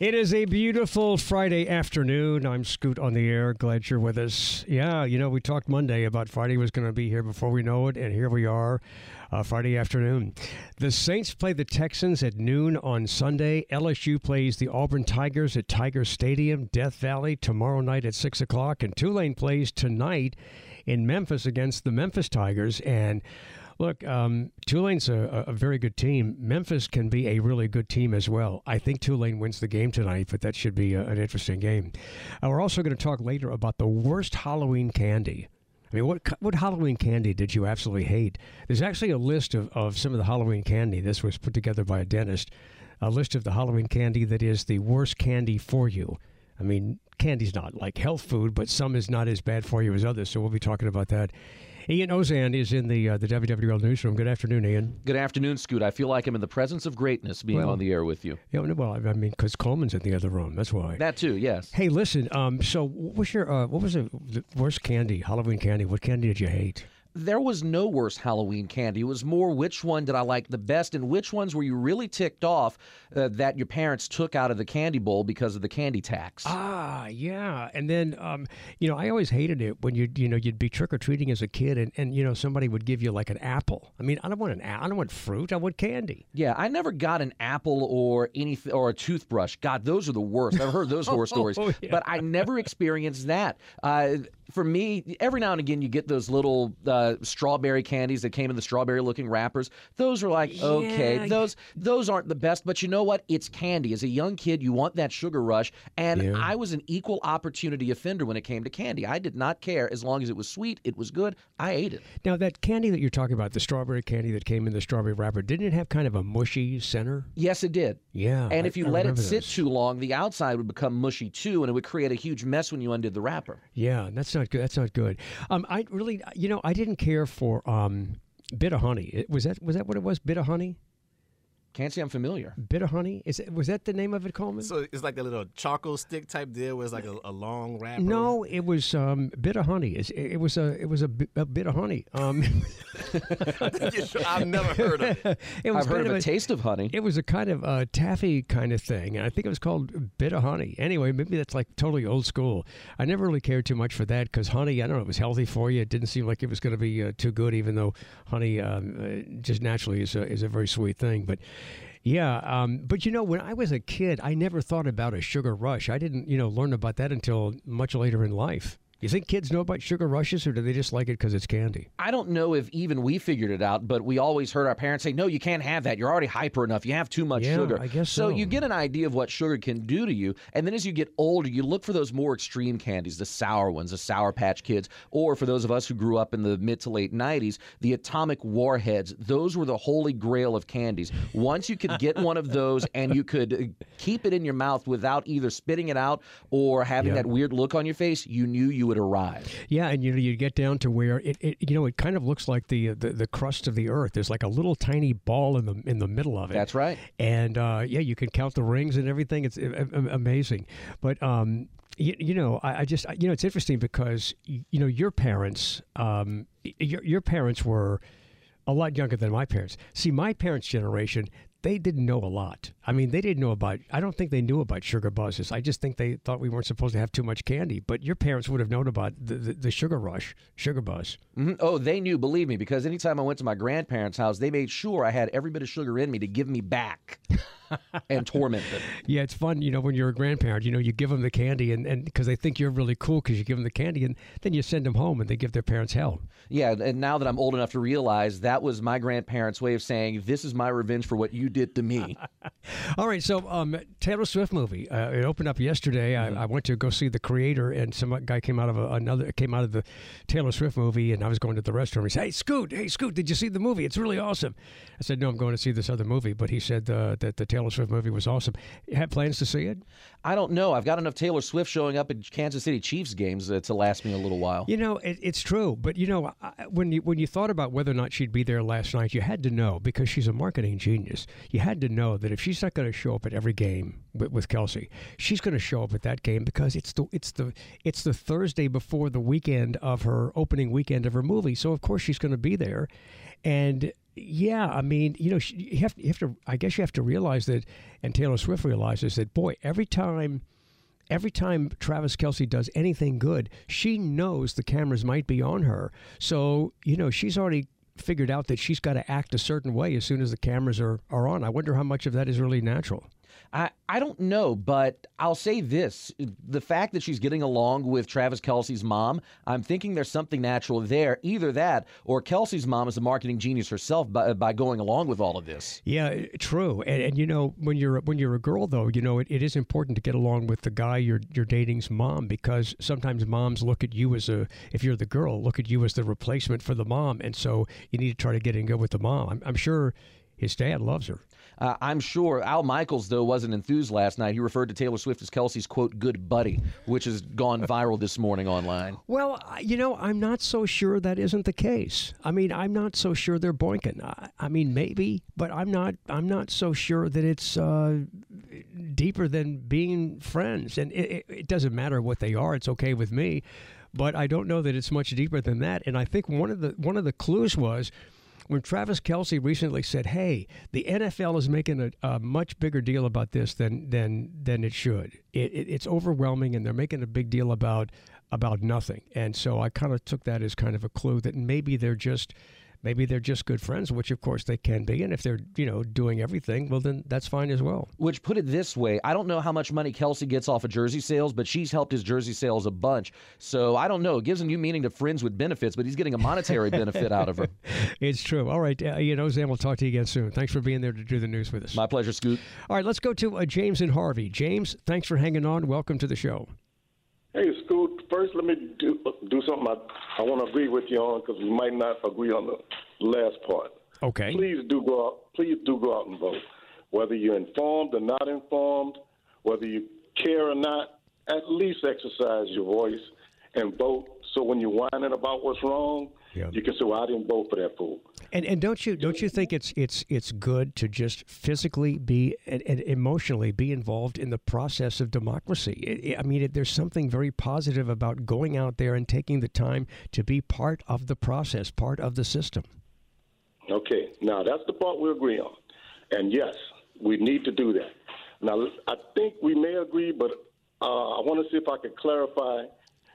It is a beautiful Friday afternoon. I'm Scoot on the air. Glad you're with us. Yeah, you know, we talked Monday about Friday was going to be here before we know it, and here we are, uh, Friday afternoon. The Saints play the Texans at noon on Sunday. LSU plays the Auburn Tigers at Tiger Stadium, Death Valley, tomorrow night at 6 o'clock, and Tulane plays tonight in Memphis against the Memphis Tigers. And Look, um, Tulane's a, a, very good team. Memphis can be a really good team as well. I think Tulane wins the game tonight, but that should be a, an interesting game. Uh, we're also going to talk later about the worst Halloween candy. I mean, what what Halloween candy did you absolutely hate? There's actually a list of, of some of the Halloween candy. This was put together by a dentist. A list of the Halloween candy that is the worst candy for you. I mean, candy's not like health food, but some is not as bad for you as others. So we'll be talking about that Ian Ozan is in the uh, the WWL newsroom. Good afternoon, Ian. Good afternoon, Scoot. I feel like I'm in the presence of greatness being well, on the air with you. Yeah, well, I mean, because Coleman's in the other room. That's why. That too, yes. Hey, listen. Um, so what was your uh, what was the worst candy? Halloween candy. What candy did you hate? There was no worse Halloween candy. It was more which one did I like the best and which ones were you really ticked off uh, that your parents took out of the candy bowl because of the candy tax. Ah, yeah. And then, um, you know, I always hated it when you you know you'd be trick or treating as a kid and, and you know somebody would give you like an apple. I mean, I don't want an I don't want fruit. I want candy. Yeah, I never got an apple or anything or a toothbrush. God, those are the worst. I've heard those horror stories, oh, yeah. but I never experienced that. Uh, for me, every now and again, you get those little uh, strawberry candies that came in the strawberry-looking wrappers. Those are like okay, yeah. those those aren't the best, but you know what? It's candy. As a young kid, you want that sugar rush, and yeah. I was an equal opportunity offender when it came to candy. I did not care as long as it was sweet, it was good. I ate it. Now that candy that you're talking about, the strawberry candy that came in the strawberry wrapper, didn't it have kind of a mushy center? Yes, it did. Yeah, and if you I let it sit this. too long, the outside would become mushy too, and it would create a huge mess when you undid the wrapper. Yeah, that's not good. That's not good. Um, I really, you know, I didn't care for um, bit of honey. Was that was that what it was? Bit-O-Honey. Can't say I'm familiar. Bit-O-Honey is it, was that the name of it, Coleman? So it's like a little charcoal stick type deal, where it's like a, a long wrapper. No, it was um, Bit-O-Honey. It, it was a it was a, bit, a bit of honey. Um, I've never heard of it. it was I've heard of, a, taste of honey. It was a kind of a taffy kind of thing, and I think it was called Bit-O-Honey. Anyway, maybe that's like totally old school. I never really cared too much for that because honey, I don't know, it was healthy for you. It didn't seem like it was going to be uh, too good, even though honey um, uh, just naturally is a, is a very sweet thing. But yeah, um, but you know, when I was a kid, I never thought about a sugar rush. I didn't, you know, learn about that until much later in life. You think kids know about sugar rushes, or do they just like it because it's candy? I don't know if even we figured it out, but we always heard our parents say, "No, you can't have that. You're already hyper enough. You have too much yeah, sugar." I guess so. so. you get an idea of what sugar can do to you, and then as you get older, you look for those more extreme candies, the sour ones, the Sour Patch Kids, or for those of us who grew up in the mid to late '90s, the Atomic Warheads. Those were the holy grail of candies. Once you could get one of those and you could uh, keep it in your mouth without either spitting it out or having that weird look on your face, you knew you would arrive. Yeah, and you know you get down to where it, it you know it kind of looks like the, the the crust of the earth. There's like a little tiny ball in the in the middle of it. That's right. And uh, yeah, you can count the rings and everything. It's amazing. But um, you, you, know, I, I, just you know it's interesting because you know your parents, um, your your parents were a lot younger than my parents. See, my parents' generation, they didn't know a lot. I mean, they didn't know about. I don't think they knew about sugar buzzes. I just think they thought we weren't supposed to have too much candy. But your parents would have known about the, the, the sugar rush, sugar buzz. Mm-hmm. Oh, they knew. Believe me, because anytime I went to my grandparents' house, they made sure I had every bit of sugar in me to give me back. and torment them. Yeah, it's fun, you know, when you're a grandparent, you know, you give them the candy and and because they think you're really cool because you give them the candy and then you send them home and they give their parents hell. Yeah, and now that I'm old enough to realize that was my grandparents' way of saying this is my revenge for what you did to me. All right, so um, Taylor Swift movie. Uh, it opened up yesterday. I, I, went to go see the creator, and some guy came out of a, another came out of the Taylor Swift movie, and I was going to the restaurant. He said, "Hey, Scoot, hey, Scoot, did you see the movie? It's really awesome." I said, "No, I'm going to see this other movie," but he said uh, that the Taylor Swift movie was awesome. You have plans to see it? I don't know. I've got enough Taylor Swift showing up at Kansas City Chiefs games uh, to last me a little while. You know, it, it's true, but you know, when you when you thought about whether or not she'd be there last night, you had to know because she's a marketing genius. You had to know that if she's not going to show up at every game with, with Kelce, she's going to show up at that game because it's the it's the it's the Thursday before the weekend of her opening weekend of her movie. So of course she's going to be there, and yeah, I mean, you know, you have, you have to. I guess you have to realize that, and Taylor Swift realizes that. Boy, every time, every time Travis Kelce does anything good, she knows the cameras might be on her. So you know, she's already figured out that she's got to act a certain way as soon as the cameras are, are on. I wonder how much of that is really natural. I, I don't know, but I'll say this. The fact that she's getting along with Travis Kelce's mom, I'm thinking there's something natural there. Either that or Kelce's mom is a marketing genius herself by, uh, by going along with all of this. Yeah, eh, true. And, and you know, when you're when you're a girl though, you know, it, it is important to get along with the guy you're you're dating's mom because sometimes moms look at you as a if you're the girl, look at you as the replacement for the mom. And so you need to try to get in good with the mom. I'm, I'm sure his dad loves her. Uh, I'm sure Al Michaels, though, wasn't enthused last night. He referred to Taylor Swift as Kelce's, quote, good buddy, which has gone viral this morning online. Well, you know, I'm not so sure that isn't the case. I mean, I'm not so sure they're boinking. I, I mean, maybe, but I'm not, I'm not so sure that it's uh, deeper than being friends. And it, it, it doesn't matter what they are. It's okay with me. But I don't know that it's much deeper than that. And I think one of the one of the clues was when Travis Kelce recently said, "Hey, the NFL is making a, a much bigger deal about this than than than it should. It, it, it's overwhelming, and they're making a big deal about about nothing." And so I kind of took that as kind of a clue that maybe they're just maybe they're just good friends, which of course they can be. And if they're, you know, doing everything, well, then that's fine as well. Which put it this way I don't know how much money Kelce gets off of jersey sales, but she's helped his jersey sales a bunch. So I don't know. It gives a new meaning to friends with benefits, but he's getting a monetary benefit out of her. It's true. All right. Uh, you know, Zan, we'll talk to you again soon. Thanks for being there to do the news with us. My pleasure, Scoot. All right. Let's go to uh, James and Harvey. James, thanks for hanging on. Welcome to the show. First, let me do do something I, I want to agree with you on because we might not agree on the last part. Okay. Please do go out. Please do go out and vote. Whether you're informed or not informed, whether you care or not, at least exercise your voice and vote. So when you're whining about what's wrong, yeah. you can say, "Well, I didn't vote for that fool." And and don't you don't you think it's it's it's good to just physically be and, and emotionally be involved in the process of democracy? It, it, I mean, it, there's something very positive about going out there and taking the time to be part of the process, part of the system. Okay, now that's the part we agree on, and yes, we need to do that. Now, I think we may agree, but uh, I want to see if I can clarify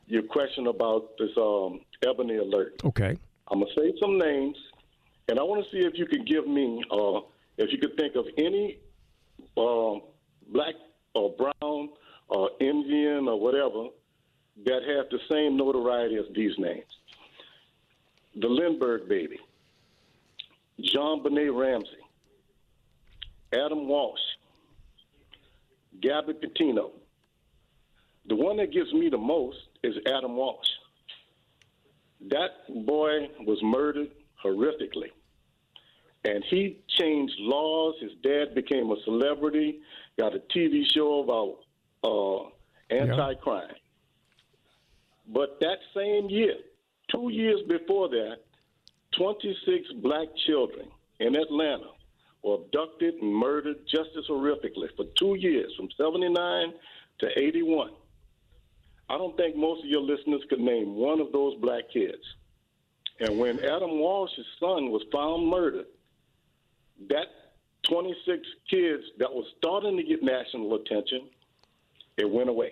your question about this um, Ebony alert. Okay. I'm gonna say some names, and I want to see if you could give me, uh, if you could think of any uh, black or brown or Indian or whatever that have the same notoriety as these names. The Lindbergh baby, JonBenét Ramsey, Adam Walsh, Gabby Petito. The one that gives me the most is Adam Walsh. That boy was murdered horrifically. And he changed laws. His dad became a celebrity, got a TV show about uh, anti crime. Yeah. But that same year, two years before that, 26 black children in Atlanta were abducted and murdered just as horrifically for two years, from 79 to 81. I don't think most of your listeners could name one of those black kids. And when Adam Walsh's son was found murdered, that 26 kids that was starting to get national attention, it went away.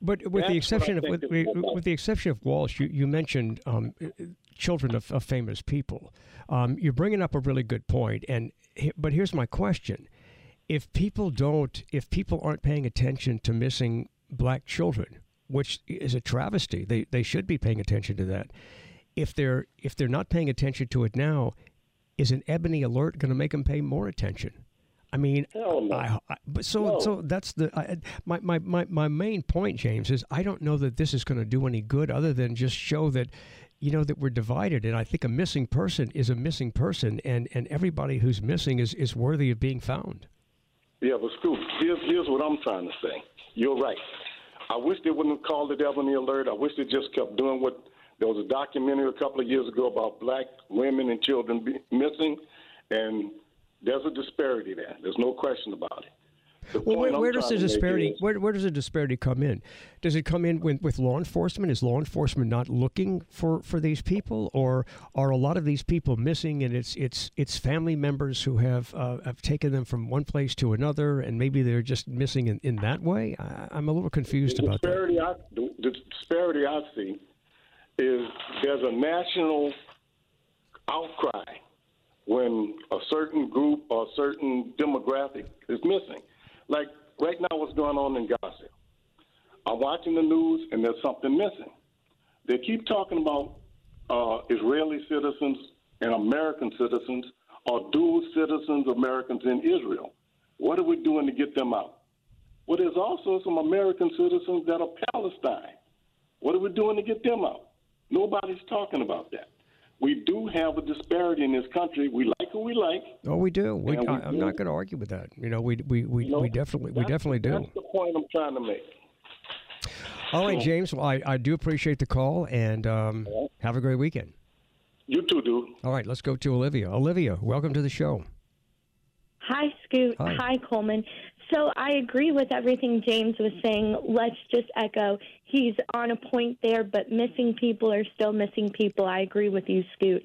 But with That's the exception of with, with, the exception of Walsh, you, you mentioned um, children of, of, famous people. Um, you're bringing up a really good point, and but here's my question: If people don't, if people aren't paying attention to missing black children, which is a travesty, they they should be paying attention to that. If they're if they're not paying attention to it now, is an ebony alert going to make them pay more attention? I mean, no. I, I, but so No. so that's the I, my, my my my main point, James, is I don't know that this is going to do any good other than just show that you know that we're divided, and I think a missing person is a missing person, and and everybody who's missing is is worthy of being found. Yeah, but Scoot, here's, here's what I'm trying to say. You're right. I wish they wouldn't have called it Ebony Alert. I wish they just kept doing what. There was a documentary a couple of years ago about black women and children be, missing, and there's a disparity there. There's no question about it. The Well, where, where does the trying to make disparity is- where, where does the disparity come in? Does it come in with, with law enforcement? Is law enforcement not looking for, for these people, or are a lot of these people missing, and it's it's it's family members who have uh, have taken them from one place to another, and maybe they're just missing in, in that way? I, I'm a little confused about that. disparity I, the disparity I see is there's a national outcry when a certain group or a certain demographic is missing. Like right now, what's going on in Gaza? I'm watching the news and there's something missing. They keep talking about uh, Israeli citizens and American citizens or dual citizens Americans in Israel. What are we doing to get them out? Well, there's also some American citizens that are Palestine. What are we doing to get them out? Nobody's talking about that. We do have a disparity in this country. We like who we like. Oh, we do. We, And we I, I'm not going to argue with that. You know, we we we, You know, we definitely we definitely do. That's the point I'm trying to make. All right, James. Well, I, I do appreciate the call, and um, have a great weekend. You too, dude. All right, let's go to Olivia. Olivia, welcome to the show. Hi, Scoot. Hi. Hi. Coleman. So I agree with everything James was saying. Let's just echo. He's on a point there, but missing people are still missing people. I agree with you, Scoot.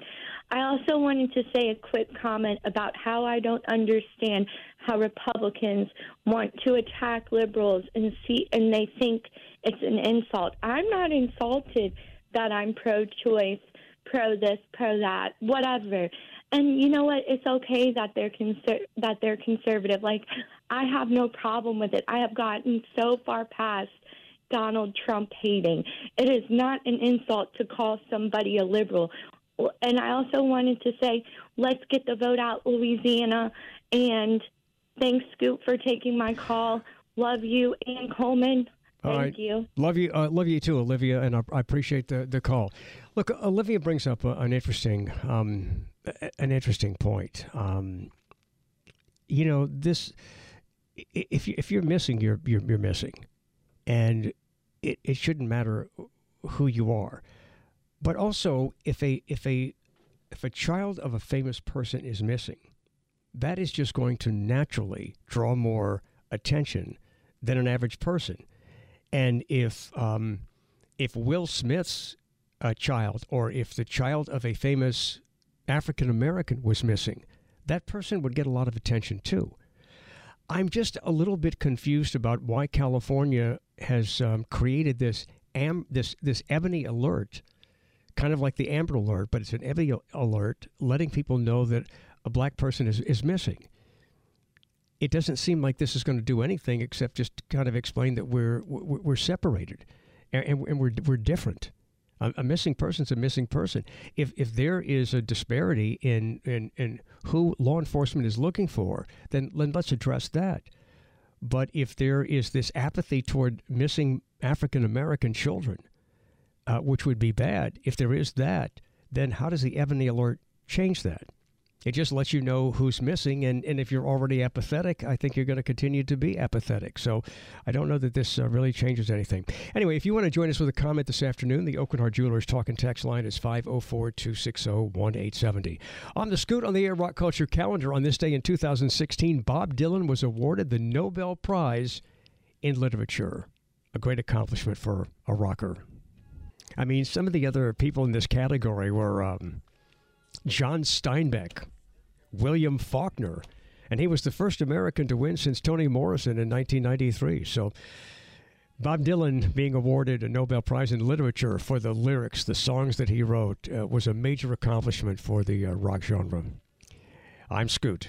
I also wanted to say a quick comment about how I don't understand how Republicans want to attack liberals and see and they think it's an insult. I'm not insulted that I'm pro-choice, pro this, pro that, whatever. And you know what? It's okay that they're conser- that they're conservative. Like I have no problem with it. I have gotten so far past Donald Trump hating. It is not an insult to call somebody a liberal. And I also wanted to say, let's get the vote out, Louisiana. And thanks, Scoot, for taking my call. Love you, Ann Coleman. All Thank right. you. Love you, uh, love you too, Olivia, and I, I appreciate the, the call. Look, Olivia brings up a, an interesting um, a- an interesting point. Um, you know, this if you, if you're missing, you're you're, you're missing, and it, it shouldn't matter who you are. But also, if a if a if a child of a famous person is missing, that is just going to naturally draw more attention than an average person. And if um, if Will Smith's uh, child, or if the child of a famous African American was missing, that person would get a lot of attention too. I'm just a little bit confused about why California has um, created this am this this ebony alert, kind of like the Amber Alert, but it's an ebony alert, letting people know that a black person is, is missing it doesn't seem like this is going to do anything except just kind of explain that we're we're, separated and, and we're we're different. A, a missing person's a missing person. If if there is a disparity in, in in who law enforcement is looking for, then then let's address that. But if there is this apathy toward missing African American children, uh, which would be bad, if there is that, then how does the Ebony Alert change that? It just lets you know who's missing, and, and if you're already apathetic, I think you're going to continue to be apathetic. So I don't know that this uh, really changes anything. Anyway, if you want to join us with a comment this afternoon, the Aucoin Hart Jewelers talk and text line is 504 260 1870. On the Scoot on the Air Rock Culture calendar on this day in 2016, Bob Dylan was awarded the Nobel Prize in Literature. A great accomplishment for a rocker. I mean, some of the other people in this category were um, John Steinbeck, William Faulkner, and he was the first American to win since Toni Morrison in 1993. So, Bob Dylan being awarded a Nobel Prize in Literature for the lyrics, the songs that he wrote, uh, was a major accomplishment for the uh, rock genre. I'm Scoot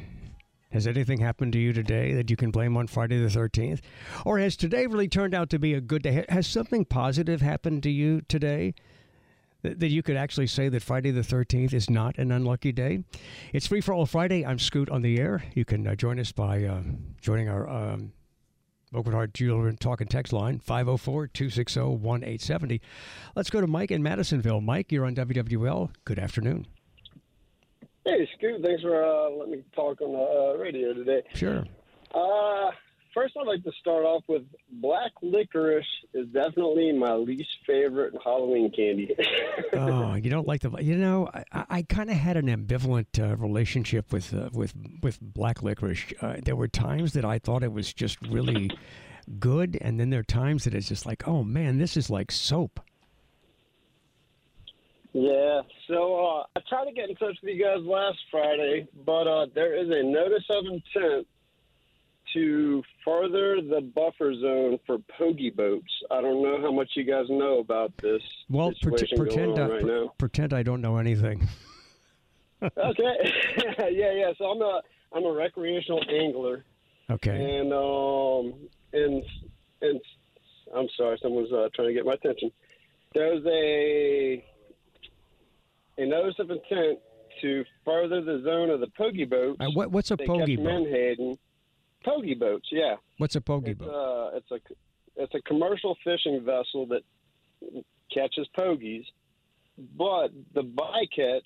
Has anything happened to you today that you can blame on Friday the 13th? Or has today really turned out to be a good day? Has something positive happened to you today? That you could actually say that Friday the 13th is not an unlucky day? It's Free for All Friday. I'm Scoot on the air. You can uh, join us by uh, joining our um, Aucoin Hart Jewelers Talk and Text line, 504 260 1870. Let's go to Mike in Madisonville. Mike, you're on WWL. Good afternoon. Hey, Scoot. Thanks for uh, letting me talk on the uh, radio today. Sure. Uh, first, I'd like to start off with black licorice is definitely my least favorite Halloween candy. oh, you don't like the? You know, I, I kind of had an ambivalent uh, relationship with uh, with with black licorice. Uh, there were times that I thought it was just really good, and then there are times that it's just like, oh man, this is like soap. Yeah, so uh, I tried to get in touch with you guys last Friday, but uh, there is a notice of intent to further the buffer zone for pogie boats. I don't know how much you guys know about this well, situation pre- pretend going on I, right now. pretend I don't know anything. okay, yeah, yeah. So I'm a I'm a recreational angler, Okay. and um and and I'm sorry, someone's uh, trying to get my attention. There's a a notice of intent to further the zone of the pogie boats. Uh, what, what's a They pogie catch boat? Menhaden. Pogie boats, yeah. What's a pogie It's, boat? uh, it's a it's a commercial fishing vessel that catches pogies, but the bycatch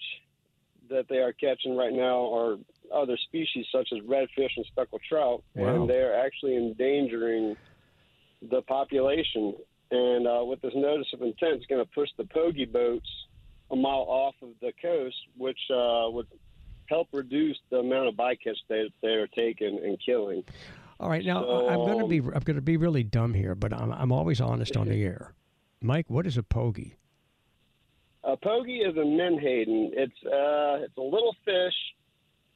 that they are catching right now are other species such as redfish and speckled trout, Wow. and they're actually endangering the population. And uh, with this notice of intent, it's going to push the pogie boats a mile off of the coast, which uh, would help reduce the amount of bycatch that they're taking and killing. All right, now I- I'm going to be I'm going to be really dumb here, but I'm I'm always honest on the air. Mike, what is a pogie? A pogie is a menhaden. It's uh, it's a little fish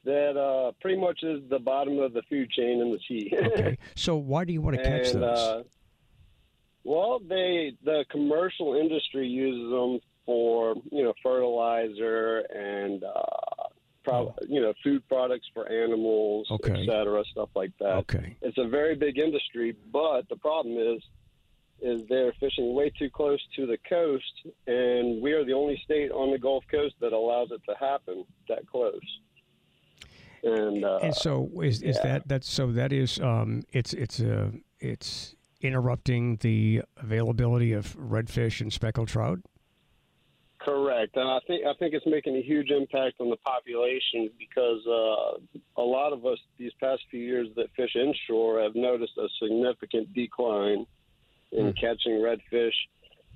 that uh, pretty much is the bottom of the food chain in the sea. Okay, so why do you want to catch and, those? Uh, well, they the commercial industry uses them for you know fertilizer and uh, pro- you know food products for animals. Okay. et cetera, stuff like that. Okay. It's a very big industry, but the problem is is they're fishing way too close to the coast, and we are the only state on the Gulf Coast that allows it to happen that close. And, uh, and so is is yeah. that that's so that is um it's it's uh it's interrupting the availability of redfish and speckled trout. Correct, and I think I think it's making a huge impact on the population because uh, a lot of us these past few years that fish inshore have noticed a significant decline in catching redfish.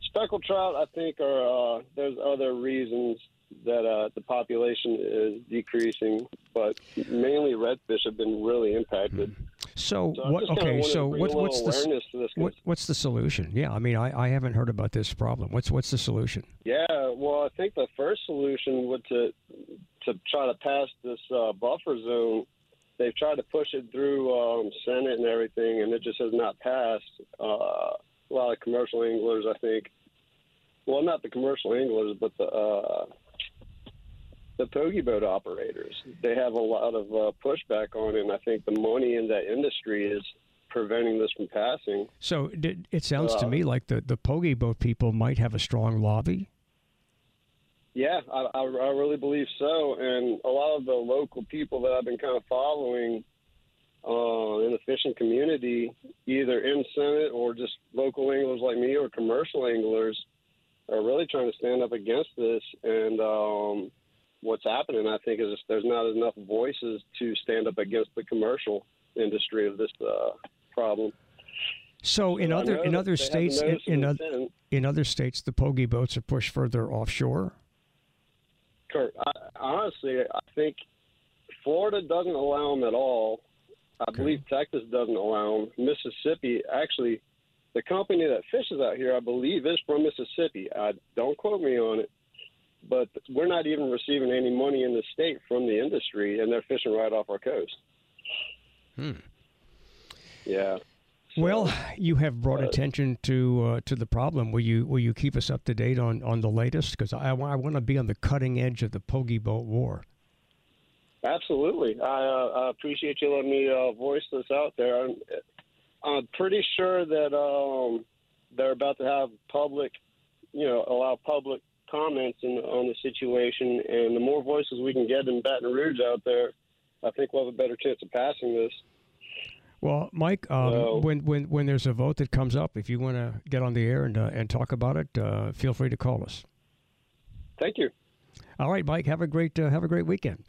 Speckled trout, I think, are uh, there's other reasons that uh, the population is decreasing, but mainly redfish have been really impacted. So, So what? Okay, so what, what's the awareness to this, 'cause- what, what's the solution? Yeah, I mean, I, I haven't heard about this problem. What's what's the solution? Yeah, well, I think the first solution would to to try to pass this uh, buffer zone. They've tried to push it through um, Senate and everything, and it just has not passed. Uh, a lot of commercial anglers, I think. Well, not the commercial anglers, but the uh, the pogie boat operators. They have a lot of uh, pushback on it, and I think the money in that industry is preventing this from passing. So it sounds to Uh, me like the the pogie boat people might have a strong lobby. Yeah, I, I, I really believe so. And a lot of the local people that I've been kind of following uh, in the fishing community, either in Senate or just local anglers like me or commercial anglers, are really trying to stand up against this. And um, what's happening, I think, is there's not enough voices to stand up against the commercial industry of this uh, problem. So in other in other states in, in, of oth- intent. in other states the pogie boats are pushed further offshore. Kurt, I, honestly, I think Florida doesn't allow them at all. I believe Texas doesn't allow them. Mississippi, actually, the company that fishes out here, I believe, is from Mississippi. I don't quote me on it, but we're not even receiving any money in the state from the industry, and they're fishing right off our coast. Hmm. Yeah. Well, you have brought uh, attention to uh, to the problem. Will you will you keep us up to date on, on the latest? Because I, I want to be on the cutting edge of the pogie boat war. Absolutely. I, uh, I appreciate you letting me uh, voice this out there. I'm, I'm pretty sure that um, they're about to have public, you know, allow public comments in, on the situation. And the more voices we can get in Baton Rouge out there, I think we'll have a better chance of passing this. Well, Mike, um, Well- when, when when there's a vote that comes up, if you want to get on the air and uh, and talk about it, uh, feel free to call us. Thank you. All right, Mike. Have a great uh, have a great weekend.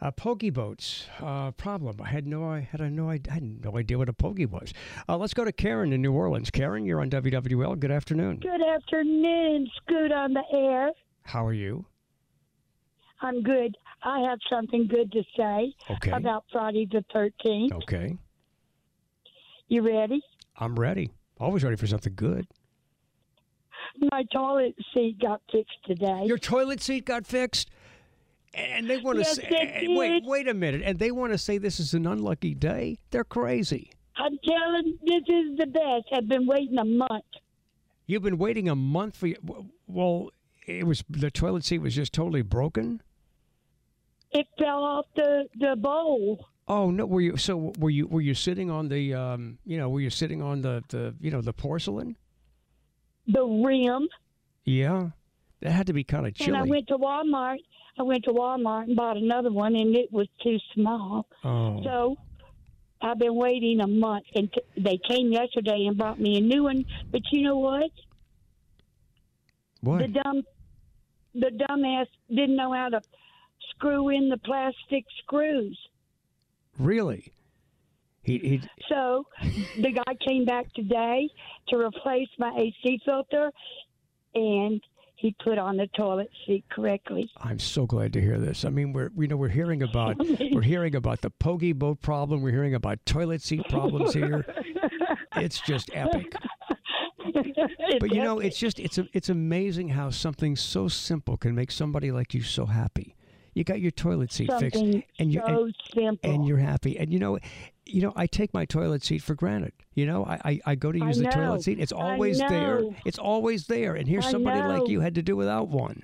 Uh, pogie boats uh, problem. I had no I had a no I had no idea what a pogie was. Uh, let's go to Karen in New Orleans. Karen, you're on WWL. Good afternoon. Good afternoon, Scoot on the air. How are you? I'm good. I have something good to say Okay. about Friday the 13th. Okay, You ready? I'm ready. Always ready for something good. My toilet seat got fixed today. Your toilet seat got fixed, and they want to Yes, say, it eh, wait, wait a minute, and they want to say this is an unlucky day. They're crazy. I'm telling this is the best. I've been waiting a month. You've been waiting a month for you. Well, it was the toilet seat was just totally broken. It fell off the, the bowl. Oh no! Were you so? Were you were you sitting on the um? You know, were you sitting on the the you know the porcelain? The rim. Yeah, that had to be kind of chilly. And I went to Walmart. I went to Walmart and bought another one, and it was too small. Oh. So I've been waiting a month, and t- they came yesterday and brought me a new one. But you know what? What? The dumb, the dumbass didn't know how to screw in the plastic screws. Really? He he. So the guy came back today to replace my AC filter, and he put on the toilet seat correctly. I'm so glad to hear this. I mean, we're you know we're hearing about we're hearing about the pogie boat problem. We're hearing about toilet seat problems here. It's just epic. But you know, it's just it's a, it's amazing how something so simple can make somebody like you so happy. You got your toilet seat fixed, and you so and, simple. and you're happy. And you know, you know, I take my toilet seat for granted. You know, I I, I go to use the toilet seat. It's always there. It's always there. And here's I somebody like you had to do without one.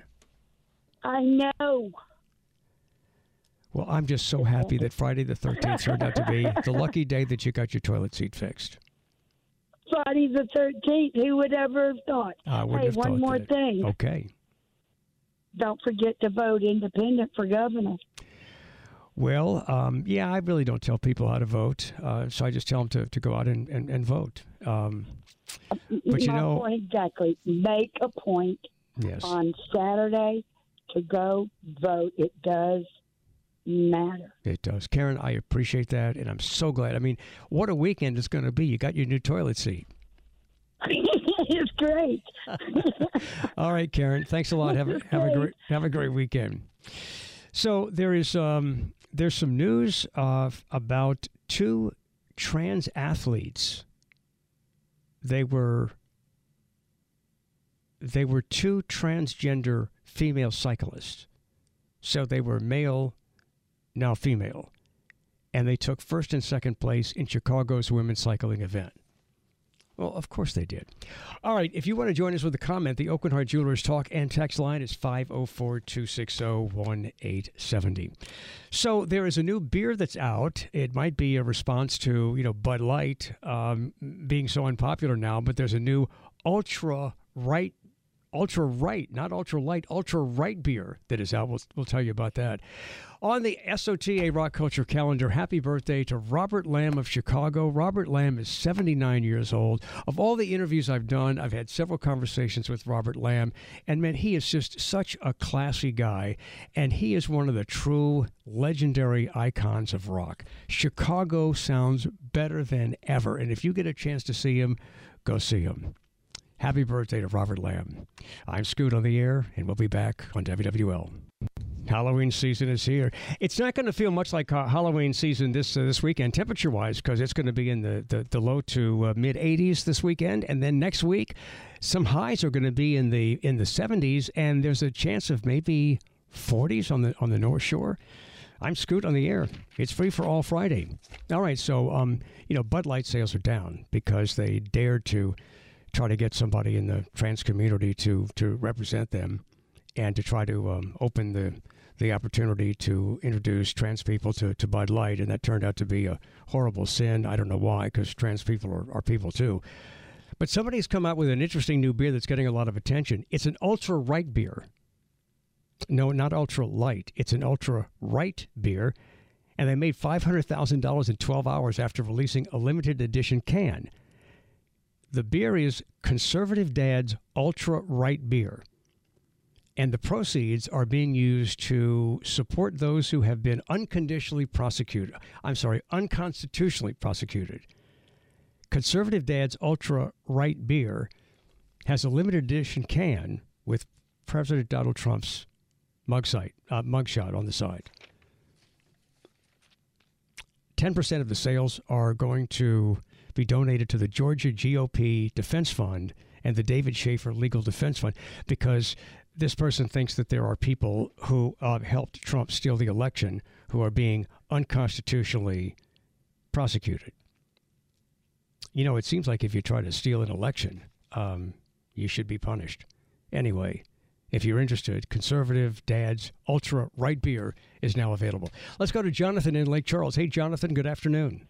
I know. Well, I'm just so happy that Friday the 13th turned out to be the lucky day that you got your toilet seat fixed. Friday the thirteenth. Who would ever have thought? I wouldn't hey, have one thought more that. thing. Okay. Don't forget to vote independent for governor. Well, um, yeah, I really don't tell people how to vote. Uh, so I just tell them to, to go out and, and, and vote. Um, but you My know, point exactly. Make a point yes. on Saturday to go vote. It does matter. It does. Karen, I appreciate that. And I'm so glad. I mean, what a weekend it's going to be. You got your new toilet seat. it's great. All right, Karen. Thanks a lot. Have a, have a great have a great weekend. So there is um, there's some news uh, about two trans athletes. They were they were two transgender female cyclists. So they were male, now female. And they took first and second place in Chicago's women's cycling event. Well, of course they did. All right, if you want to join us with a comment, the Aucoin Hart Jewelers talk and text line is 504 260 1870. So there is a new beer that's out. It might be a response to, you know, Bud Light um, being so unpopular now, but there's a new ultra right ultra right, not ultra light, ultra right beer that is out. We'll, we'll tell you about that. On the SOTA Rock Culture calendar, happy birthday to Robert Lamm of Chicago. Robert Lamm is 79 years old. Of all the interviews I've done, I've had several conversations with Robert Lamm, and man, he is just such a classy guy, and he is one of the true legendary icons of rock. Chicago sounds better than ever, and if you get a chance to see him, go see him. Happy birthday to Robert Lamm. I'm Scoot on the air, and we'll be back on WWL. Halloween season is here. It's not going to feel much like uh, Halloween season this uh, this weekend, temperature wise, because it's going to be in the, the, the low to uh, mid 80s this weekend, and then next week, some highs are going to be in the in the 70s, and there's a chance of maybe 40s on the on the North Shore. I'm Scoot on the air. It's free for all Friday. All right, so um, you know, Bud Light sales are down because they dared to try to get somebody in the trans community to to represent them and to try to um, open the the opportunity to introduce trans people to, to Bud Light, and that turned out to be a horrible sin. I don't know why, because trans people are, are people too. But somebody's come out with an interesting new beer that's getting a lot of attention. It's an ultra right beer. No, not ultra light. It's an ultra right beer. And they made $500,000 in 12 hours after releasing a limited edition can. The beer is Conservative Dad's Ultra Right Beer. And the proceeds are being used to support those who have been unconditionally prosecuted. I'm sorry, unconstitutionally prosecuted. Conservative Dad's Ultra Right Beer has a limited edition can with President Donald Trump's mugshot, uh, mugshot on the side. 10% of the sales are going to be donated to the Georgia GOP Defense Fund and the David Shafer Legal Defense Fund because this person thinks that there are people who uh, helped Trump steal the election who are being unconstitutionally prosecuted. You know, it seems like if you try to steal an election, um, you should be punished. Anyway, if you're interested, Conservative Dad's Ultra Right Beer is now available. Let's go to Jonathan in Lake Charles. Hey, Jonathan, good afternoon.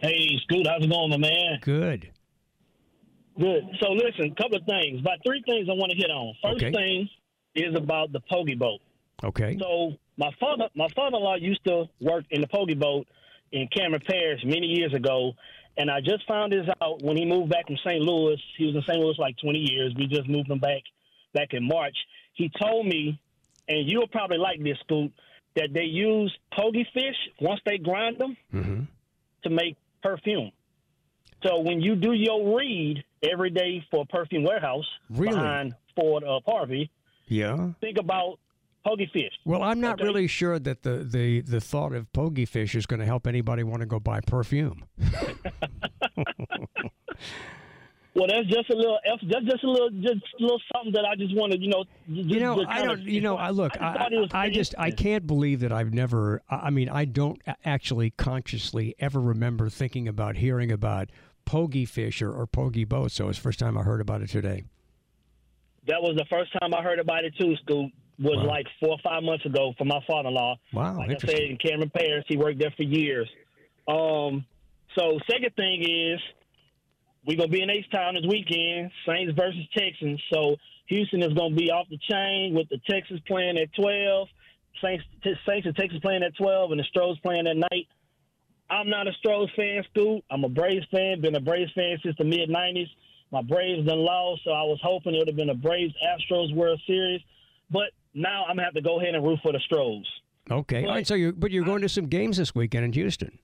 Hey, Scoot, how's it going, my man? Good. Good. So, listen, a couple of things. About three things I want to hit on. First Okay. thing is about the pogie boat. Okay. So, my father, my father-in-law used to work in the pogie boat in Cameron Parish many years ago, and I just found this out when he moved back from St. Louis. He was in St. Louis like 20 years. We just moved him back back in March. He told me, and you'll probably like this, Scoot, that they use pogie fish once they grind them Mm-hmm. to make perfume. So when you do your read every day for Perfume Warehouse Really? behind Ford uh, Harvey, Yeah. think about pogie fish. Well, I'm not Okay? really sure that the, the, the thought of pogey fish is going to help anybody want to go buy perfume. Well, that's just a little. That's just a little, just a little something that I just wanted, you know. Just, You know, I don't. You know, I look. I, was I just. I can't believe that I've never. I I mean, I don't actually consciously ever remember thinking about hearing about pogie fish or, or pogey boats. So it's the first time I heard about it today. That was the first time I heard about it too. Scoot was Wow. like four or five months ago from my father-in-law. Wow, like I said, in Cameron Parish, he worked there for years. Um, so second thing is we're gonna be in H Town this weekend, Saints versus Texans. So Houston is gonna be off the chain with the Texans playing at twelve, Saints, Saints and Texans playing at twelve, and the Stros playing at night. I'm not a Stros fan, Scoot. I'm a Braves fan. Been a Braves fan since the mid '90s. My Braves done lost, so I was hoping it would have been a Braves Astros World Series. But now I'm gonna have to go ahead and root for the Stros. Okay. All right. So you, but you're going to some games this weekend in Houston.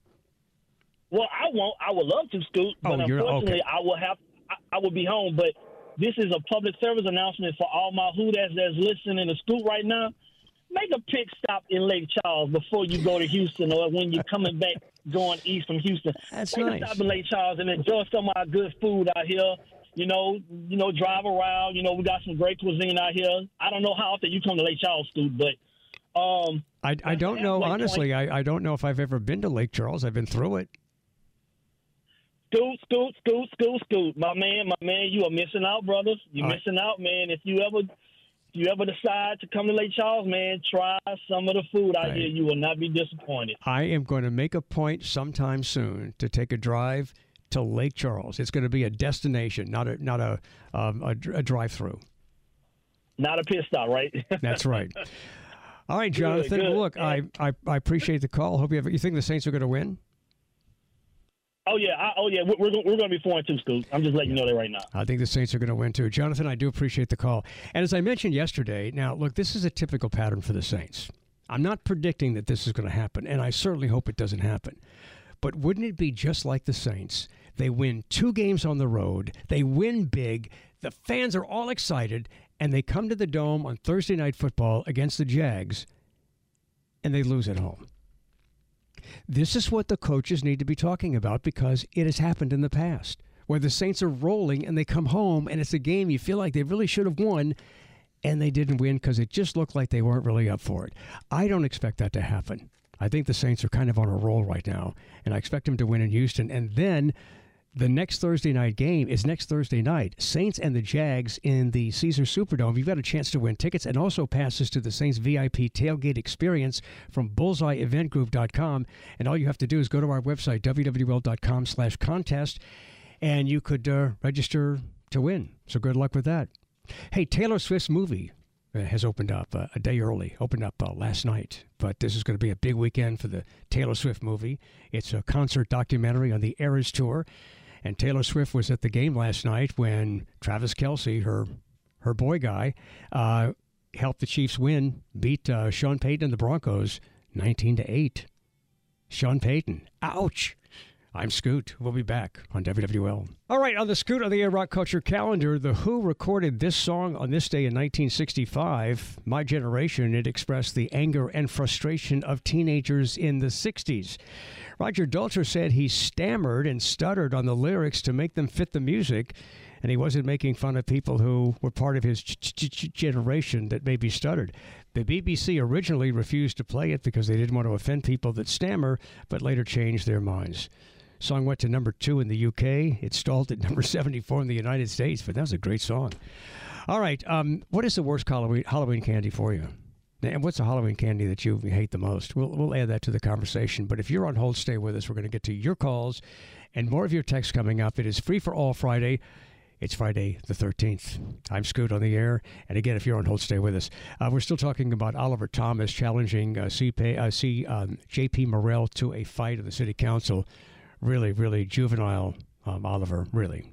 Well, I won't. I would love to, Scoot, but Oh, you're- unfortunately, okay. I will have. I, I will be home, but this is a public service announcement for all my Hooters that's listening to Scoot right now. Make a pit stop in Lake Charles before you go to Houston, or when you're coming back going east from Houston. That's can nice. stop in Lake Charles and enjoy some of our good food out here. You know, you know, drive around. You know, we got some great cuisine out here. I don't know how often you come to Lake Charles, dude, but um, I, I don't know, honestly. I, I don't know if I've ever been to Lake Charles. I've been through it. Scoot, scoot, scoot, scoot, scoot. My man, my man, you are missing out, brothers. You're All right. missing out, man. If you ever, if you ever decide to come to Lake Charles, man, try some of the food out Right. here. You will not be disappointed. I am going to make a point sometime soon to take a drive to Lake Charles. It's going to be a destination, not a not a um, a, a drive-through. Not a pit stop, right? That's right. All right, Jonathan. good. Look, I, I I appreciate the call. Hope you have. You think the Saints are going to win? Oh yeah, I, oh yeah. We're we're, going to be four and two, Scoot. I'm just letting you know that right now. I think the Saints are going to win too. Jonathan, I do appreciate the call. And as I mentioned yesterday, now look, this is a typical pattern for the Saints. I'm not predicting that this is going to happen, and I certainly hope it doesn't happen. But wouldn't it be just like the Saints? They win two games on the road, they win big, the fans are all excited, and they come to the Dome on Thursday Night Football against the Jags, and they lose at home. This is what the coaches need to be talking about because it has happened in the past where the Saints are rolling and they come home and it's a game you feel like they really should have won and they didn't win because it just looked like they weren't really up for it. I don't expect that to happen. I think the Saints are kind of on a roll right now and I expect them to win in Houston. And then the next Thursday night game is next Thursday night. Saints and the Jags in the Caesars Superdome. You've got a chance to win tickets and also passes to the Saints VIP tailgate experience from bullseyeeventgroup.com. And all you have to do is go to our website, wwl.com slash contest, and you could uh, register to win. So good luck with that. Hey, Taylor Swift's movie uh, has opened up uh, a day early, opened up uh, last night. But this is going to be a big weekend for the Taylor Swift movie. It's a concert documentary on the Eras Tour. And Taylor Swift was at the game last night when Travis Kelce, her her boy guy, uh, helped the Chiefs win, beat uh, Sean Payton and the Broncos 19 to 8. Sean Payton. Ouch. I'm Scoot. We'll be back on WWL. All right, on the Scoot on the Air Rock Culture calendar, The Who recorded this song on this day in 1965. My generation, it expressed the anger and frustration of teenagers in the 60s. Roger Daltrey said he stammered and stuttered on the lyrics to make them fit the music, and he wasn't making fun of people who were part of his generation that maybe stuttered. The BBC originally refused to play it because they didn't want to offend people that stammer, but later changed their minds. Song went to number two in the UK. It stalled at number 74 in the United States, but that was a great song. All right, um, what is the worst Halloween candy for you? And what's the Halloween candy that you hate the most? We'll, we'll add that to the conversation. But if you're on hold, stay with us. We're going to get to your calls and more of your texts coming up. It is free for all Friday. It's Friday the 13th. I'm Scoot on the air. And again, if you're on hold, stay with us. Uh, we're still talking about Oliver Thomas challenging uh, C. Pay, uh, C um, J.P. Morrell to a fight of the city council. Really, really juvenile, um, Oliver, really.